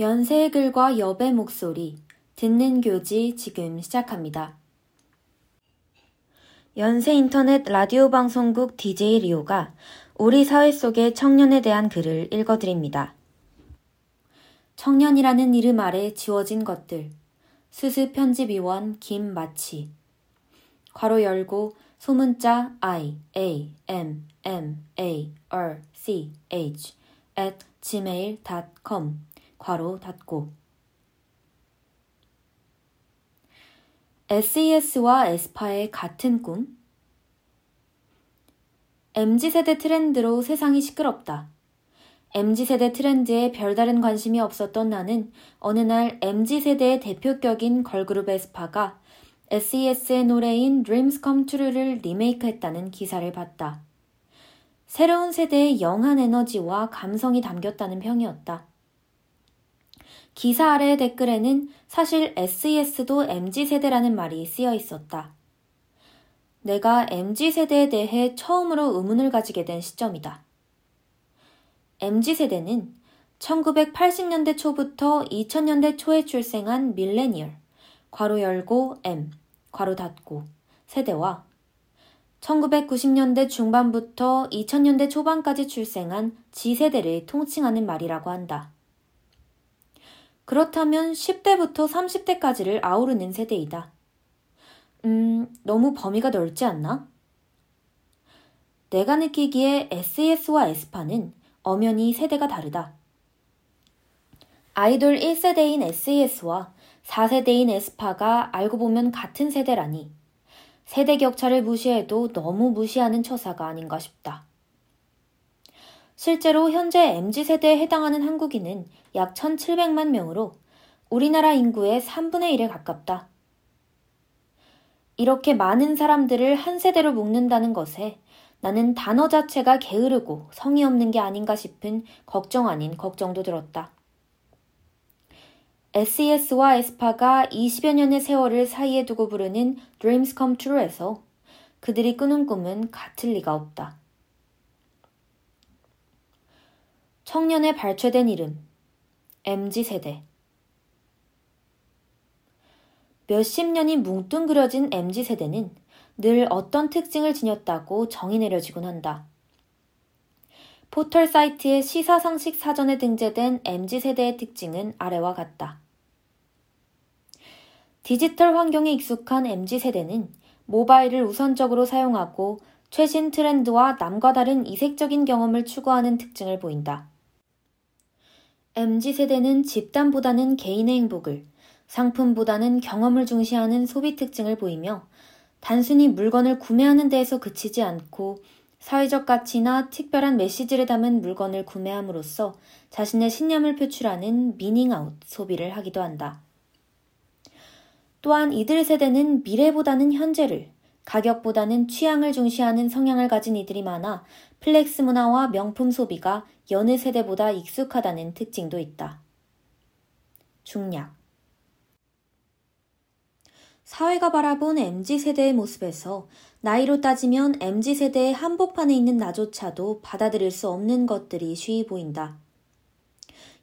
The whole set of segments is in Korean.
연세의 글과 여배 목소리, 듣는 교지 지금 시작합니다. 연세 인터넷 라디오 방송국 DJ 리오가 우리 사회 속의 청년에 대한 글을 읽어드립니다. 청년이라는 이름 아래 지워진 것들. 수습 편집위원 김마치. 괄호 열고 소문자 I A M M A R C H at gmail.com 괄호 닫고 SES와 에스파의 같은 꿈? MZ세대 트렌드로 세상이 시끄럽다. MZ세대 트렌드에 별다른 관심이 없었던 나는 어느 날 MZ세대의 대표격인 걸그룹 에스파가 SES의 노래인 Dreams Come True를 리메이크했다는 기사를 봤다. 새로운 세대의 영한 에너지와 감성이 담겼다는 평이었다. 기사 아래의 댓글에는 사실 SES도 MZ세대라는 말이 쓰여 있었다. 내가 MZ세대에 대해 처음으로 의문을 가지게 된 시점이다. MZ세대는 1980년대 초부터 2000년대 초에 출생한 밀레니얼, 괄호 열고 M, 괄호 닫고 세대와 1990년대 중반부터 2000년대 초반까지 출생한 G세대를 통칭하는 말이라고 한다. 그렇다면 10대부터 30대까지를 아우르는 세대이다. 음, 너무 범위가 넓지 않나? 내가 느끼기에 SES와 에스파는 엄연히 세대가 다르다. 아이돌 1세대인 SES와 4세대인 에스파가 알고 보면 같은 세대라니 세대 격차를 무시해도 너무 무시하는 처사가 아닌가 싶다. 실제로 현재 MZ세대에 해당하는 한국인은 약 1,700만 명으로 우리나라 인구의 3분의 1에 가깝다. 이렇게 많은 사람들을 한 세대로 묶는다는 것에 나는 단어 자체가 게으르고 성의 없는 게 아닌가 싶은 걱정 아닌 걱정도 들었다. SES와 에스파가 20여 년의 세월을 사이에 두고 부르는 Dreams Come True에서 그들이 꾸는 꿈은 같을 리가 없다. 청년의 발췌된 이름 MZ세대 몇십 년이 뭉뚱그려진 MZ세대는 늘 어떤 특징을 지녔다고 정의 내려지곤 한다. 포털 사이트의 시사상식 사전에 등재된 MZ세대의 특징은 아래와 같다. 디지털 환경에 익숙한 MZ세대는 모바일을 우선적으로 사용하고 최신 트렌드와 남과 다른 이색적인 경험을 추구하는 특징을 보인다. MZ세대는 집단보다는 개인의 행복을, 상품보다는 경험을 중시하는 소비 특징을 보이며 단순히 물건을 구매하는 데에서 그치지 않고 사회적 가치나 특별한 메시지를 담은 물건을 구매함으로써 자신의 신념을 표출하는 미닝아웃 소비를 하기도 한다. 또한 이들 세대는 미래보다는 현재를, 가격보다는 취향을 중시하는 성향을 가진 이들이 많아 flex 문화와 명품 소비가 여느 세대보다 익숙하다는 특징도 있다. 중략 사회가 바라본 MZ세대의 모습에서 나이로 따지면 MZ세대의 한복판에 있는 나조차도 받아들일 수 없는 것들이 쉬이 보인다.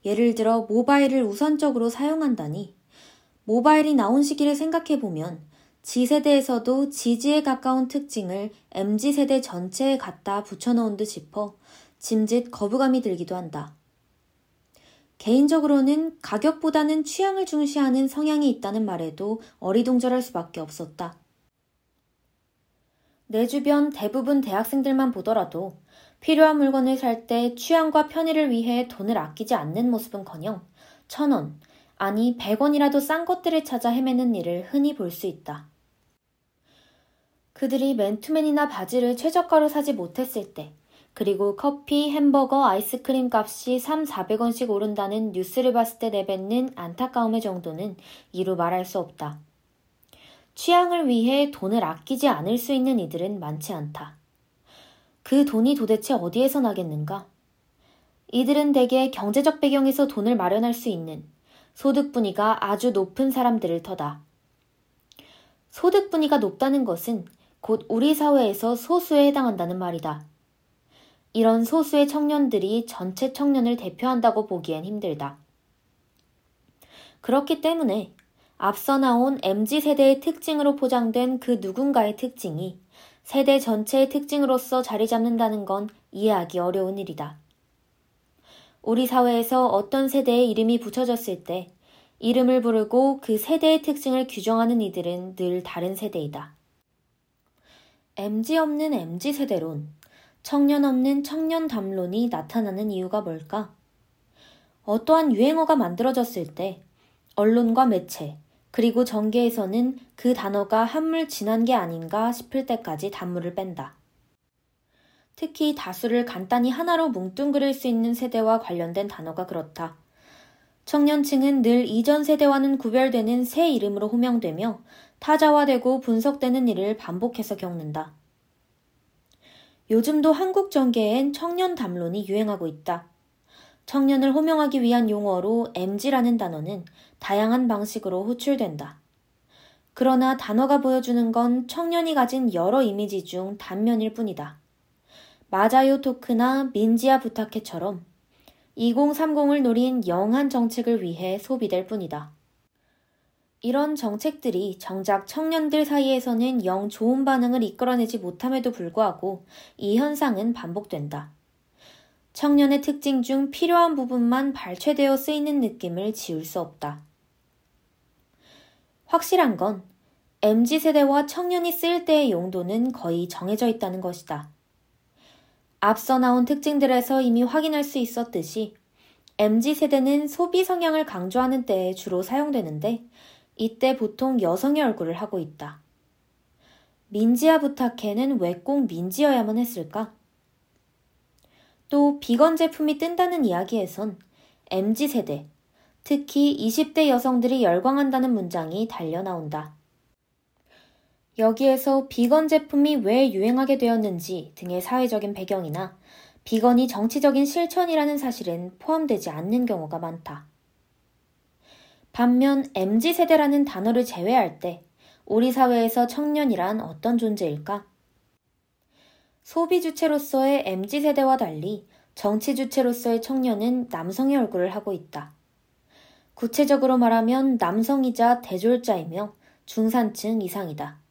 예를 들어 모바일을 우선적으로 사용한다니 모바일이 나온 시기를 생각해보면 G세대에서도 지지에 가까운 특징을 MZ세대 전체에 갖다 붙여넣은 듯 싶어 짐짓 거부감이 들기도 한다. 개인적으로는 가격보다는 취향을 중시하는 성향이 있다는 말에도 어리둥절할 수밖에 없었다. 내 주변 대부분 대학생들만 보더라도 필요한 물건을 살 때 취향과 편의를 위해 돈을 아끼지 않는 모습은 커녕 천 원, 아니 백 원이라도 싼 것들을 찾아 헤매는 일을 흔히 볼 수 있다. 그들이 맨투맨이나 바지를 최저가로 사지 못했을 때, 그리고 커피, 햄버거, 아이스크림 값이 3, 400원씩 오른다는 뉴스를 봤을 때 내뱉는 안타까움의 정도는 이루 말할 수 없다. 취향을 위해 돈을 아끼지 않을 수 있는 이들은 많지 않다. 그 돈이 도대체 어디에서 나겠는가? 이들은 대개 경제적 배경에서 돈을 마련할 수 있는 소득 분위가 아주 높은 사람들을 터다. 소득 분위가 높다는 것은 곧 우리 사회에서 소수에 해당한다는 말이다. 이런 소수의 청년들이 전체 청년을 대표한다고 보기엔 힘들다. 그렇기 때문에 앞서 나온 MZ세대의 특징으로 포장된 그 누군가의 특징이 세대 전체의 특징으로서 자리 잡는다는 건 이해하기 어려운 일이다. 우리 사회에서 어떤 세대의 이름이 붙여졌을 때 이름을 부르고 그 세대의 특징을 규정하는 이들은 늘 다른 세대이다. MZ 없는 MZ 세대론, 청년 없는 청년 담론이 나타나는 이유가 뭘까? 어떠한 유행어가 만들어졌을 때 언론과 매체, 그리고 전개에서는 그 단어가 한물 지난 게 아닌가 싶을 때까지 단물을 뺀다. 특히 다수를 간단히 하나로 뭉뚱그릴 수 있는 세대와 관련된 단어가 그렇다. 청년층은 늘 이전 세대와는 구별되는 새 이름으로 호명되며 타자화되고 분석되는 일을 반복해서 겪는다. 요즘도 한국 전개엔 청년 담론이 유행하고 있다. 청년을 호명하기 위한 용어로 MG라는 단어는 다양한 방식으로 호출된다. 그러나 단어가 보여주는 건 청년이 가진 여러 이미지 중 단면일 뿐이다. 마자요 토크나 민지아 부탁해처럼 2030을 노린 영한 정책을 위해 소비될 뿐이다. 이런 정책들이 정작 청년들 사이에서는 영 좋은 반응을 이끌어내지 못함에도 불구하고 이 현상은 반복된다. 청년의 특징 중 필요한 부분만 발췌되어 쓰이는 느낌을 지울 수 없다. 확실한 건 MZ세대와 청년이 쓰일 때의 용도는 거의 정해져 있다는 것이다. 앞서 나온 특징들에서 이미 확인할 수 있었듯이 MZ세대는 소비 성향을 강조하는 때에 주로 사용되는데 이때 보통 여성의 얼굴을 하고 있다. 민지야 부탁해는 왜 꼭 민지여야만 했을까? 또 비건 제품이 뜬다는 이야기에선 MZ세대, 특히 20대 여성들이 열광한다는 문장이 달려 나온다. 여기에서 비건 제품이 왜 유행하게 되었는지 등의 사회적인 배경이나 비건이 정치적인 실천이라는 사실은 포함되지 않는 경우가 많다. 반면 MZ세대라는 단어를 제외할 때 우리 사회에서 청년이란 어떤 존재일까? 소비 주체로서의 MZ세대와 달리 정치 주체로서의 청년은 남성의 얼굴을 하고 있다. 구체적으로 말하면 남성이자 대졸자이며 중산층 이상이다.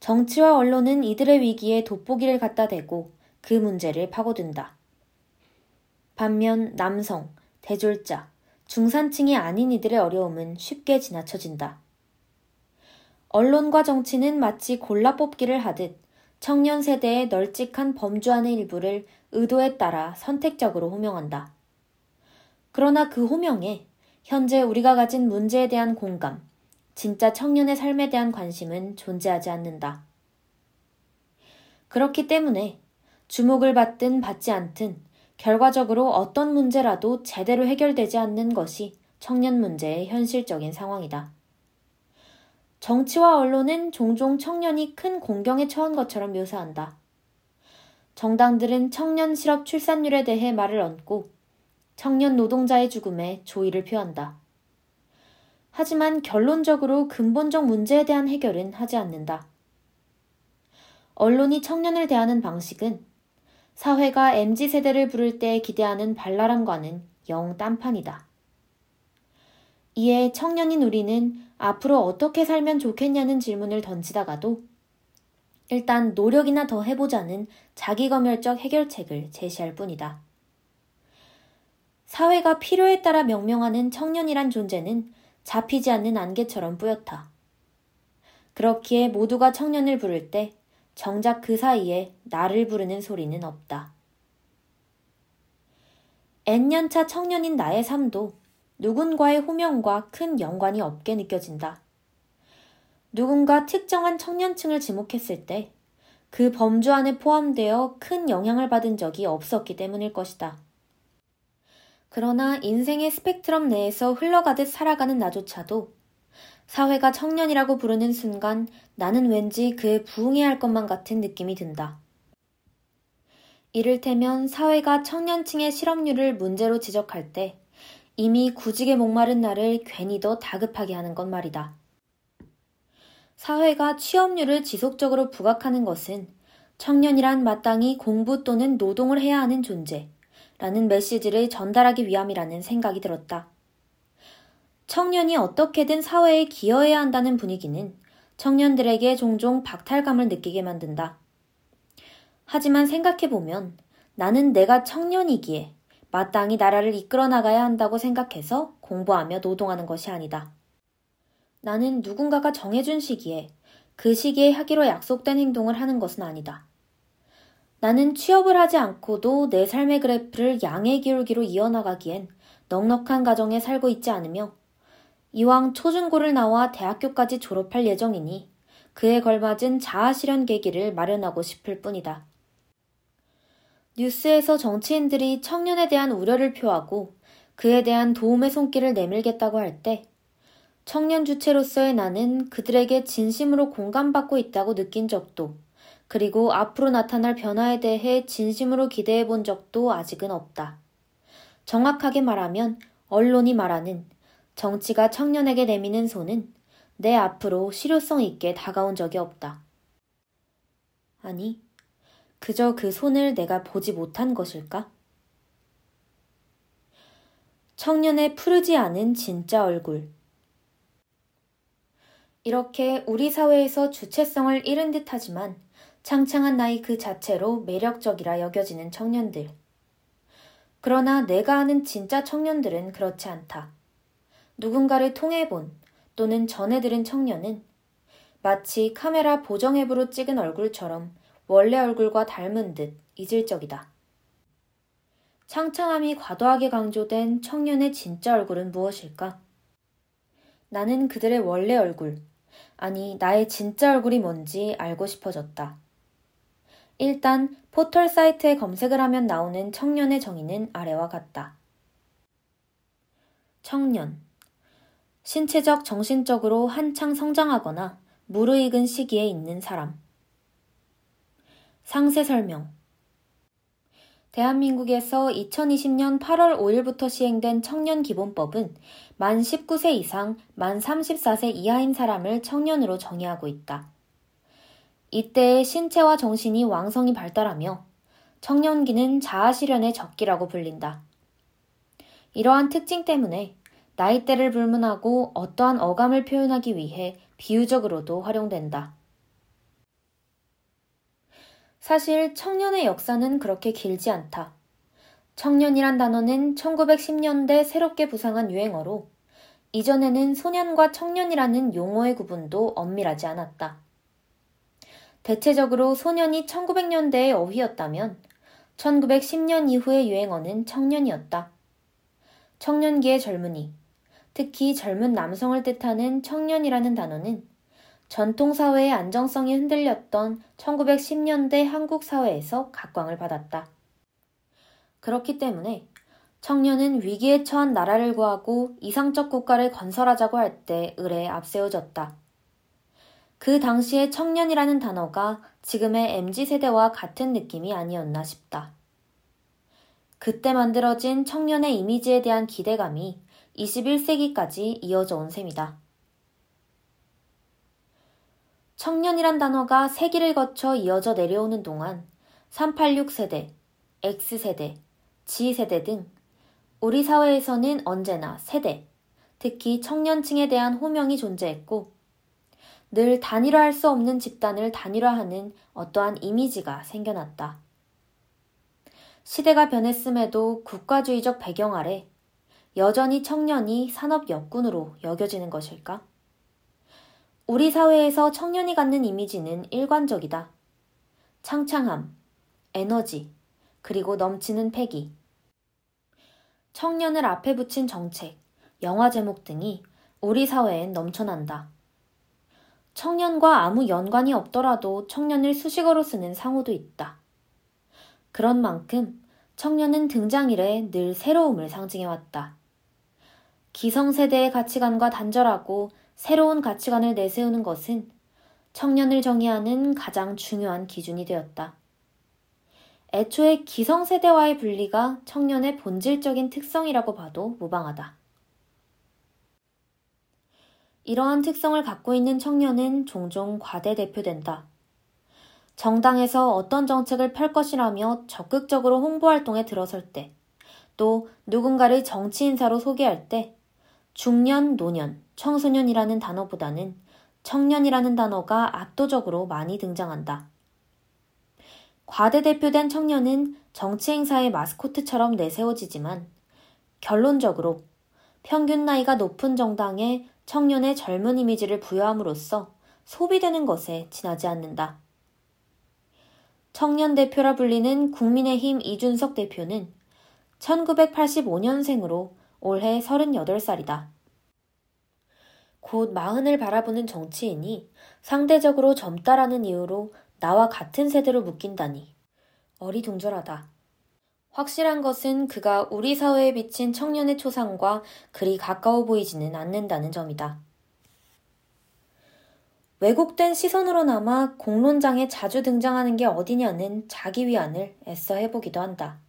정치와 언론은 이들의 위기에 돋보기를 갖다 대고 그 문제를 파고든다. 반면 남성, 대졸자, 중산층이 아닌 이들의 어려움은 쉽게 지나쳐진다. 언론과 정치는 마치 골라 뽑기를 하듯 청년 세대의 널찍한 범주 안의 일부를 의도에 따라 선택적으로 호명한다. 그러나 그 호명에 현재 우리가 가진 문제에 대한 공감, 진짜 청년의 삶에 대한 관심은 존재하지 않는다. 그렇기 때문에 주목을 받든 받지 않든 결과적으로 어떤 문제라도 제대로 해결되지 않는 것이 청년 문제의 현실적인 상황이다. 정치와 언론은 종종 청년이 큰 공경에 처한 것처럼 묘사한다. 정당들은 청년 실업 출산율에 대해 말을 얹고 청년 노동자의 죽음에 조의를 표한다. 하지만 결론적으로 근본적 문제에 대한 해결은 하지 않는다. 언론이 청년을 대하는 방식은 사회가 MZ세대를 부를 때 기대하는 발랄함과는 영 딴판이다. 이에 청년인 우리는 앞으로 어떻게 살면 좋겠냐는 질문을 던지다가도 일단 노력이나 더 해보자는 자기검열적 해결책을 제시할 뿐이다. 사회가 필요에 따라 명명하는 청년이란 존재는 잡히지 않는 안개처럼 뿌옇다. 그렇기에 모두가 청년을 부를 때 정작 그 사이에 나를 부르는 소리는 없다. N년차 청년인 나의 삶도 누군가의 호명과 큰 연관이 없게 느껴진다. 누군가 특정한 청년층을 지목했을 때 그 범주 안에 포함되어 큰 영향을 받은 적이 없었기 때문일 것이다. 그러나 인생의 스펙트럼 내에서 흘러가듯 살아가는 나조차도 사회가 청년이라고 부르는 순간 나는 왠지 그에 부응해야 할 것만 같은 느낌이 든다. 이를테면 사회가 청년층의 실업률을 문제로 지적할 때 이미 구직에 목마른 나를 괜히 더 다급하게 하는 건 말이다. 사회가 취업률을 지속적으로 부각하는 것은 청년이란 마땅히 공부 또는 노동을 해야 하는 존재, 라는 메시지를 전달하기 위함이라는 생각이 들었다. 청년이 어떻게든 사회에 기여해야 한다는 분위기는 청년들에게 종종 박탈감을 느끼게 만든다. 하지만 생각해보면 나는 내가 청년이기에 마땅히 나라를 이끌어 나가야 한다고 생각해서 공부하며 노동하는 것이 아니다. 나는 누군가가 정해준 시기에 그 시기에 하기로 약속된 행동을 하는 것은 아니다. 나는 취업을 하지 않고도 내 삶의 그래프를 양의 기울기로 이어나가기엔 넉넉한 가정에 살고 있지 않으며 이왕 초중고를 나와 대학교까지 졸업할 예정이니 그에 걸맞은 자아 실현 계기를 마련하고 싶을 뿐이다. 뉴스에서 정치인들이 청년에 대한 우려를 표하고 그에 대한 도움의 손길을 내밀겠다고 할 때 청년 주체로서의 나는 그들에게 진심으로 공감받고 있다고 느낀 적도 그리고 앞으로 나타날 변화에 대해 진심으로 기대해 본 적도 아직은 없다. 정확하게 말하면 언론이 말하는 정치가 청년에게 내미는 손은 내 앞으로 실효성 있게 다가온 적이 없다. 아니, 그저 그 손을 내가 보지 못한 것일까? 청년의 푸르지 않은 진짜 얼굴. 이렇게 우리 사회에서 주체성을 잃은 듯 하지만 창창한 나이 그 자체로 매력적이라 여겨지는 청년들. 그러나 내가 아는 진짜 청년들은 그렇지 않다. 누군가를 통해 본 또는 전해 들은 청년은 마치 카메라 보정 앱으로 찍은 얼굴처럼 원래 얼굴과 닮은 듯 이질적이다. 창창함이 과도하게 강조된 청년의 진짜 얼굴은 무엇일까? 나는 그들의 원래 얼굴, 아니, 나의 진짜 얼굴이 뭔지 알고 싶어졌다. 일단, 포털 사이트에 검색을 하면 나오는 청년의 정의는 아래와 같다. 청년. 신체적, 정신적으로 한창 성장하거나 무르익은 시기에 있는 사람. 상세 설명. 대한민국에서 2020년 8월 5일부터 시행된 청년 기본법은 만 19세 이상, 만 34세 이하인 사람을 청년으로 정의하고 있다. 이때의 신체와 정신이 왕성히 발달하며 청년기는 자아실현의 적기라고 불린다. 이러한 특징 때문에 나이대를 불문하고 어떠한 어감을 표현하기 위해 비유적으로도 활용된다. 사실 청년의 역사는 그렇게 길지 않다. 청년이란 단어는 1910년대 새롭게 부상한 유행어로 이전에는 소년과 청년이라는 용어의 구분도 엄밀하지 않았다. 대체적으로 소년이 1900년대의 어휘였다면 1910년 이후의 유행어는 청년이었다. 청년기의 젊은이, 특히 젊은 남성을 뜻하는 청년이라는 단어는 전통사회의 안정성이 흔들렸던 1910년대 한국 사회에서 각광을 받았다. 그렇기 때문에 청년은 위기에 처한 나라를 구하고 이상적 국가를 건설하자고 할 때 을에 앞세워졌다. 그 당시의 청년이라는 단어가 지금의 MZ세대와 같은 느낌이 아니었나 싶다. 그때 만들어진 청년의 이미지에 대한 기대감이 21세기까지 이어져 온 셈이다. 청년이란 단어가 세기를 거쳐 이어져 내려오는 동안 386 세대, X세대, G세대 등 우리 사회에서는 언제나 세대, 특히 청년층에 대한 호명이 존재했고 늘 단일화할 수 없는 집단을 단일화하는 어떠한 이미지가 생겨났다. 시대가 변했음에도 국가주의적 배경 아래 여전히 청년이 산업 역군으로 여겨지는 것일까? 우리 사회에서 청년이 갖는 이미지는 일관적이다. 창창함, 에너지, 그리고 넘치는 패기. 청년을 앞에 붙인 정책, 영화 제목 등이 우리 사회엔 넘쳐난다. 청년과 아무 연관이 없더라도 청년을 수식어로 쓰는 상호도 있다. 그런 만큼 청년은 등장일에 늘 새로움을 상징해왔다. 기성세대의 가치관과 단절하고 새로운 가치관을 내세우는 것은 청년을 정의하는 가장 중요한 기준이 되었다. 애초에 기성세대와의 분리가 청년의 본질적인 특성이라고 봐도 무방하다. 이러한 특성을 갖고 있는 청년은 종종 과대대표된다. 정당에서 어떤 정책을 펼 것이라며 적극적으로 홍보활동에 들어설 때, 또 누군가를 정치 인사로 소개할 때, 중년, 노년, 청소년이라는 단어보다는 청년이라는 단어가 압도적으로 많이 등장한다. 과대대표된 청년은 정치 행사의 마스코트처럼 내세워지지만 결론적으로 평균 나이가 높은 정당에 청년의 젊은 이미지를 부여함으로써 소비되는 것에 지나지 않는다. 청년 대표라 불리는 국민의힘 이준석 대표는 1985년생으로 올해 38살이다. 곧 마흔을 바라보는 정치인이 상대적으로 젊다라는 이유로 나와 같은 세대로 묶인다니 어리둥절하다. 확실한 것은 그가 우리 사회에 비친 청년의 초상과 그리 가까워 보이지는 않는다는 점이다. 왜곡된 시선으로나마 공론장에 자주 등장하는 게 어디냐는 자기 위안을 애써 해보기도 한다.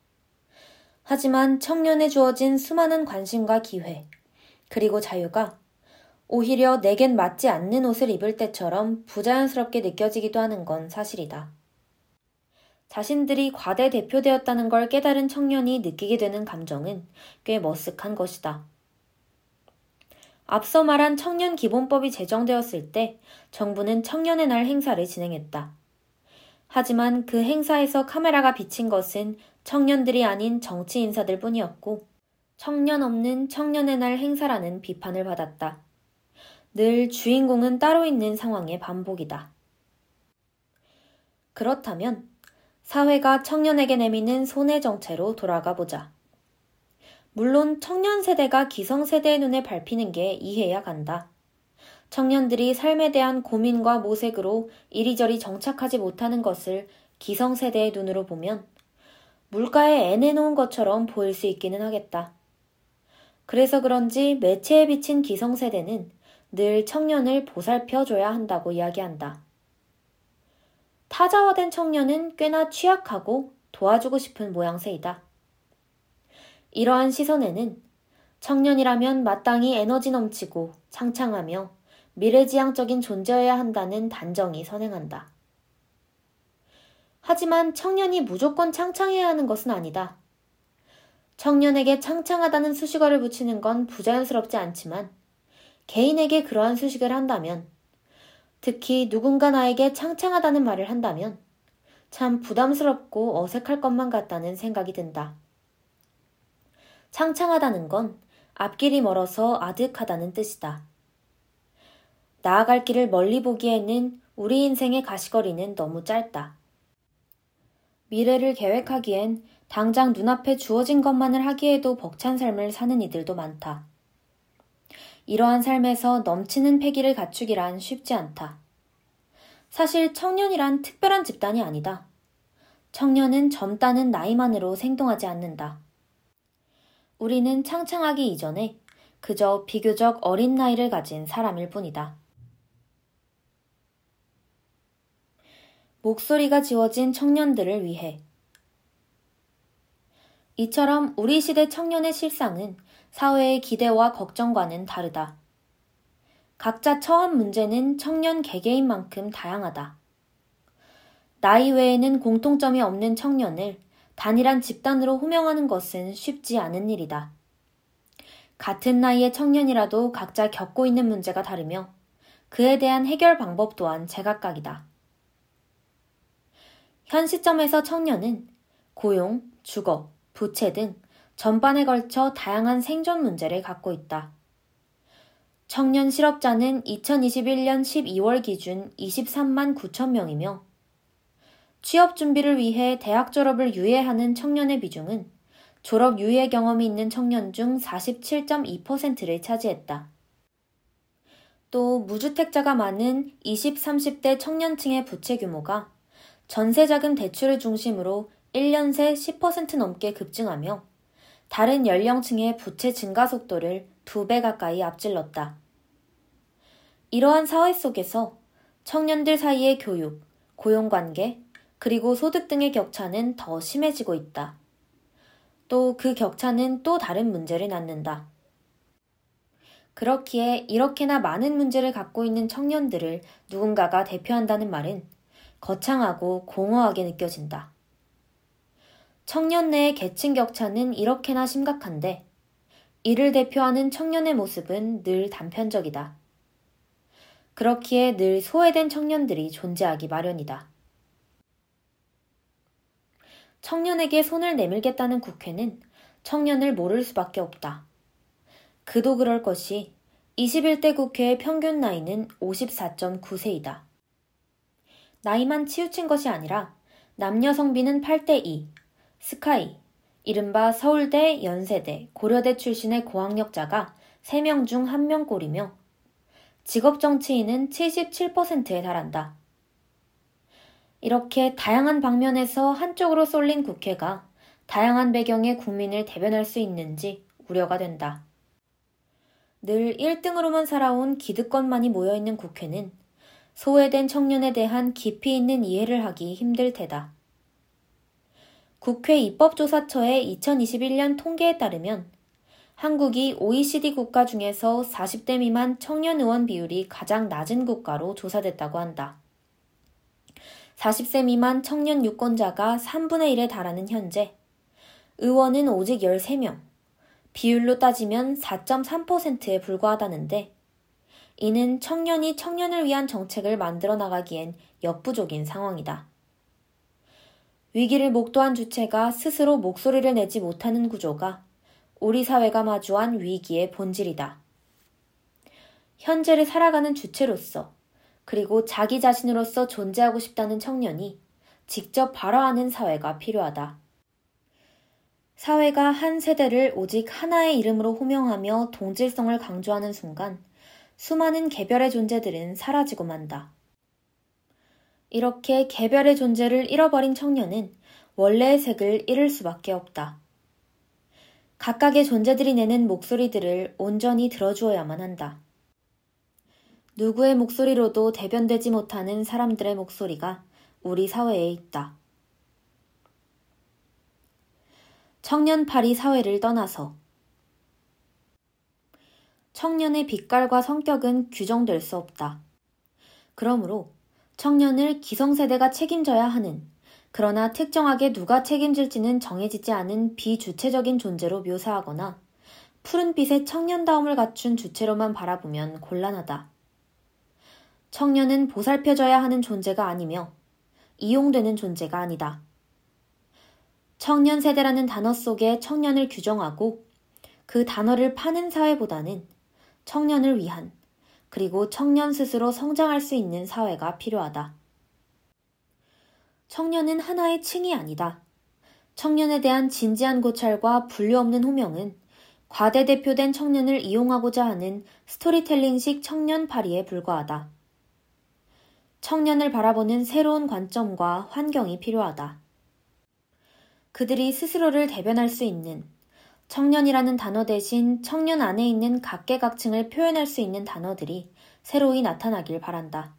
하지만 청년에 주어진 수많은 관심과 기회, 그리고 자유가 오히려 내겐 맞지 않는 옷을 입을 때처럼 부자연스럽게 느껴지기도 하는 건 사실이다. 자신들이 과대 대표되었다는 걸 깨달은 청년이 느끼게 되는 감정은 꽤 머쓱한 것이다. 앞서 말한 청년 기본법이 제정되었을 때 정부는 청년의 날 행사를 진행했다. 하지만 그 행사에서 카메라가 비친 것은 청년들이 아닌 정치 인사들 뿐이었고 청년 없는 청년의 날 행사라는 비판을 받았다. 늘 주인공은 따로 있는 상황의 반복이다. 그렇다면 사회가 청년에게 내미는 손해 정체로 돌아가 보자. 물론 청년 세대가 기성 세대의 눈에 밟히는 게 이해야 간다. 청년들이 삶에 대한 고민과 모색으로 이리저리 정착하지 못하는 것을 기성 세대의 눈으로 보면 물가에 애내 놓은 것처럼 보일 수 있기는 하겠다. 그래서 그런지 매체에 비친 기성 세대는 늘 청년을 보살펴 줘야 한다고 이야기한다. 타자화된 청년은 꽤나 취약하고 도와주고 싶은 모양새이다. 이러한 시선에는 청년이라면 마땅히 에너지 넘치고 창창하며 미래지향적인 존재여야 한다는 단정이 선행한다. 하지만 청년이 무조건 창창해야 하는 것은 아니다. 청년에게 창창하다는 수식어를 붙이는 건 부자연스럽지 않지만 개인에게 그러한 수식을 한다면 특히 누군가 나에게 창창하다는 말을 한다면 참 부담스럽고 어색할 것만 같다는 생각이 든다. 창창하다는 건 앞길이 멀어서 아득하다는 뜻이다. 나아갈 길을 멀리 보기에는 우리 인생의 가시거리는 너무 짧다. 미래를 계획하기엔 당장 눈앞에 주어진 것만을 하기에도 벅찬 삶을 사는 이들도 많다. 이러한 삶에서 넘치는 패기를 갖추기란 쉽지 않다. 사실 청년이란 특별한 집단이 아니다. 청년은 젊다는 나이만으로 생동하지 않는다. 우리는 창창하기 이전에 그저 비교적 어린 나이를 가진 사람일 뿐이다. 목소리가 지워진 청년들을 위해 이처럼 우리 시대 청년의 실상은 사회의 기대와 걱정과는 다르다. 각자 처한 문제는 청년 개개인 만큼 다양하다. 나이 외에는 공통점이 없는 청년을 단일한 집단으로 호명하는 것은 쉽지 않은 일이다. 같은 나이의 청년이라도 각자 겪고 있는 문제가 다르며 그에 대한 해결 방법 또한 제각각이다. 현 시점에서 청년은 고용, 주거, 부채 등 전반에 걸쳐 다양한 생존 문제를 갖고 있다. 청년 실업자는 2021년 12월 기준 23만 9천 명이며 취업 준비를 위해 대학 졸업을 유예하는 청년의 비중은 졸업 유예 경험이 있는 청년 중 47.2%를 차지했다. 또 무주택자가 많은 20, 30대 청년층의 부채 규모가 전세자금 대출을 중심으로 1년 새 10% 넘게 급증하며 다른 연령층의 부채 증가 속도를 두배 가까이 앞질렀다. 이러한 사회 속에서 청년들 사이의 교육, 고용관계, 그리고 소득 등의 격차는 더 심해지고 있다. 또 그 격차는 또 다른 문제를 낳는다. 그렇기에 이렇게나 많은 문제를 갖고 있는 청년들을 누군가가 대표한다는 말은 거창하고 공허하게 느껴진다. 청년 내의 계층 격차는 이렇게나 심각한데 이를 대표하는 청년의 모습은 늘 단편적이다. 그렇기에 늘 소외된 청년들이 존재하기 마련이다. 청년에게 손을 내밀겠다는 국회는 청년을 모를 수밖에 없다. 그도 그럴 것이 21대 국회의 평균 나이는 54.9세이다. 나이만 치우친 것이 아니라 남녀 성비는 8대 2, 스카이, 이른바 서울대, 연세대, 고려대 출신의 고학력자가 3명 중 1명꼴이며 직업 정치인은 77%에 달한다. 이렇게 다양한 방면에서 한쪽으로 쏠린 국회가 다양한 배경의 국민을 대변할 수 있는지 우려가 된다. 늘 1등으로만 살아온 기득권만이 모여있는 국회는 소외된 청년에 대한 깊이 있는 이해를 하기 힘들 테다. 국회 입법조사처의 2021년 통계에 따르면 한국이 OECD 국가 중에서 40대 미만 청년 의원 비율이 가장 낮은 국가로 조사됐다고 한다. 40세 미만 청년 유권자가 3분의 1에 달하는 현재 의원은 오직 13명, 비율로 따지면 4.3%에 불과하다는데 이는 청년이 청년을 위한 정책을 만들어 나가기엔 역부족인 상황이다. 위기를 목도한 주체가 스스로 목소리를 내지 못하는 구조가 우리 사회가 마주한 위기의 본질이다. 현재를 살아가는 주체로서 그리고 자기 자신으로서 존재하고 싶다는 청년이 직접 발화하는 사회가 필요하다. 사회가 한 세대를 오직 하나의 이름으로 호명하며 동질성을 강조하는 순간 수많은 개별의 존재들은 사라지고 만다. 이렇게 개별의 존재를 잃어버린 청년은 원래의 색을 잃을 수밖에 없다. 각각의 존재들이 내는 목소리들을 온전히 들어주어야만 한다. 누구의 목소리로도 대변되지 못하는 사람들의 목소리가 우리 사회에 있다. 청년팔이 사회를 떠나서 청년의 빛깔과 성격은 규정될 수 없다. 그러므로 청년을 기성세대가 책임져야 하는 그러나 특정하게 누가 책임질지는 정해지지 않은 비주체적인 존재로 묘사하거나 푸른빛의 청년다움을 갖춘 주체로만 바라보면 곤란하다. 청년은 보살펴져야 하는 존재가 아니며 이용되는 존재가 아니다. 청년 세대라는 단어 속에 청년을 규정하고 그 단어를 파는 사회보다는 청년을 위한 그리고 청년 스스로 성장할 수 있는 사회가 필요하다. 청년은 하나의 층이 아니다. 청년에 대한 진지한 고찰과 분류 없는 호명은 과대대표된 청년을 이용하고자 하는 스토리텔링식 청년 파리에 불과하다. 청년을 바라보는 새로운 관점과 환경이 필요하다. 그들이 스스로를 대변할 수 있는 청년이라는 단어 대신 청년 안에 있는 각계각층을 표현할 수 있는 단어들이 새로이 나타나길 바란다.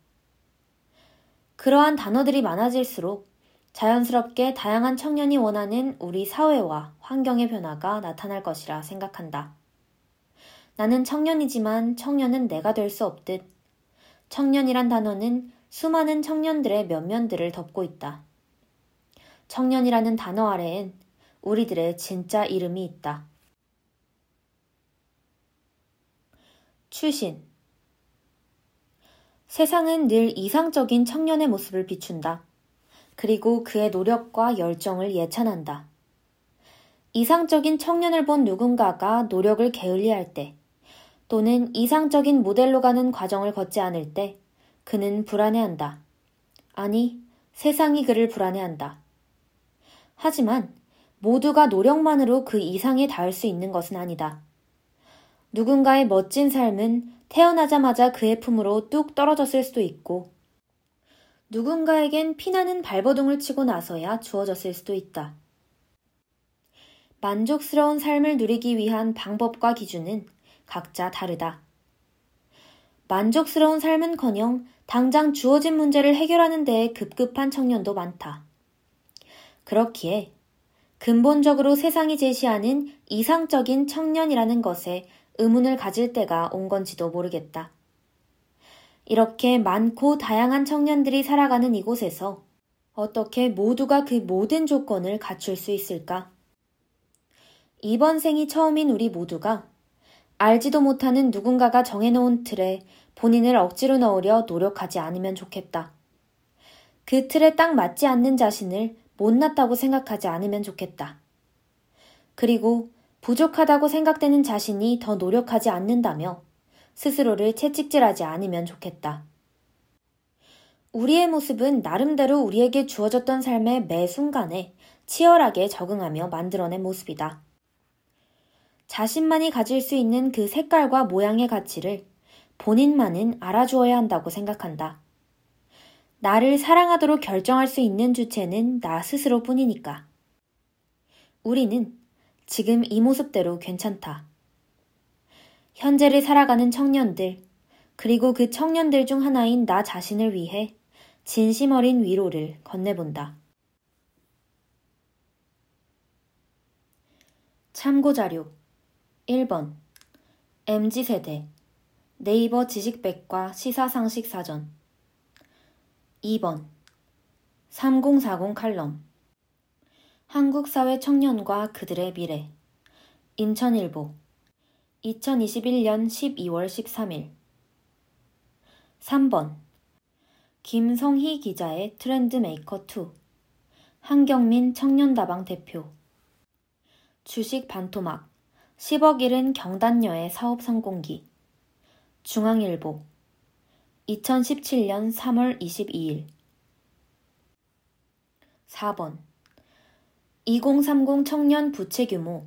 그러한 단어들이 많아질수록 자연스럽게 다양한 청년이 원하는 우리 사회와 환경의 변화가 나타날 것이라 생각한다. 나는 청년이지만 청년은 내가 될 수 없듯 청년이란 단어는 수많은 청년들의 면면들을 덮고 있다. 청년이라는 단어 아래엔 우리들의 진짜 이름이 있다. 추신 세상은 늘 이상적인 청년의 모습을 비춘다. 그리고 그의 노력과 열정을 예찬한다. 이상적인 청년을 본 누군가가 노력을 게을리할 때, 또는 이상적인 모델로 가는 과정을 걷지 않을 때, 그는 불안해한다. 아니, 세상이 그를 불안해한다. 하지만 모두가 노력만으로 그 이상에 닿을 수 있는 것은 아니다. 누군가의 멋진 삶은 태어나자마자 그의 품으로 뚝 떨어졌을 수도 있고, 누군가에겐 피나는 발버둥을 치고 나서야 주어졌을 수도 있다. 만족스러운 삶을 누리기 위한 방법과 기준은 각자 다르다. 만족스러운 삶은 커녕 당장 주어진 문제를 해결하는 데에 급급한 청년도 많다. 그렇기에 근본적으로 세상이 제시하는 이상적인 청년이라는 것에 의문을 가질 때가 온 건지도 모르겠다. 이렇게 많고 다양한 청년들이 살아가는 이곳에서 어떻게 모두가 그 모든 조건을 갖출 수 있을까? 이번 생이 처음인 우리 모두가 알지도 못하는 누군가가 정해놓은 틀에 본인을 억지로 넣으려 노력하지 않으면 좋겠다. 그 틀에 딱 맞지 않는 자신을 못났다고 생각하지 않으면 좋겠다. 그리고 부족하다고 생각되는 자신이 더 노력하지 않는다며 스스로를 채찍질하지 않으면 좋겠다. 우리의 모습은 나름대로 우리에게 주어졌던 삶의 매 순간에 치열하게 적응하며 만들어낸 모습이다. 자신만이 가질 수 있는 그 색깔과 모양의 가치를 본인만은 알아주어야 한다고 생각한다. 나를 사랑하도록 결정할 수 있는 주체는 나 스스로 뿐이니까. 우리는 지금 이 모습대로 괜찮다. 현재를 살아가는 청년들, 그리고 그 청년들 중 하나인 나 자신을 위해 진심 어린 위로를 건네본다. 참고자료 1번 MZ세대 네이버 지식백과 시사상식 사전 2번. 3040 칼럼. 한국사회 청년과 그들의 미래. 인천일보. 2021년 12월 13일. 3번. 김성희 기자의 트렌드메이커 2 한경민 청년다방 대표. 주식 반토막. 10억 잃은 경단녀의 사업 성공기. 중앙일보 2017년 3월 22일. 4번. 2030 청년 부채 규모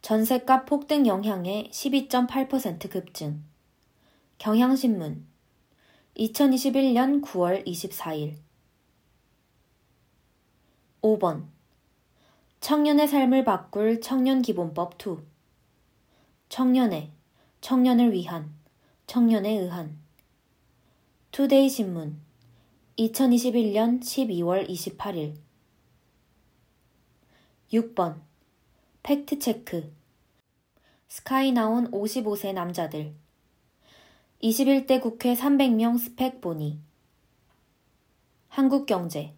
전세값 폭등 영향에 12.8% 급증. 경향신문. 2021년 9월 24일. 5번. 청년의 삶을 바꿀 청년기본법 2 청년의 청년을 위한 청년에 의한 투데이 신문 2021년 12월 28일. 6번 fact check. 스카이 나온 55세 남자들. 21대 국회 300명 스펙 보니 한국경제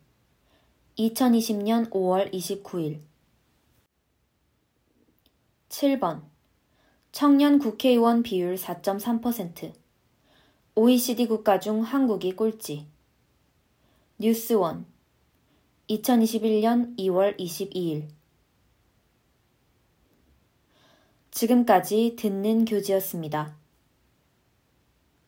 2020년 5월 29일. 7번 청년 국회의원 비율 4.3% OECD 국가 중 한국이 꼴찌. 뉴스원. 2021년 2월 22일. 지금까지 듣는 교지였습니다.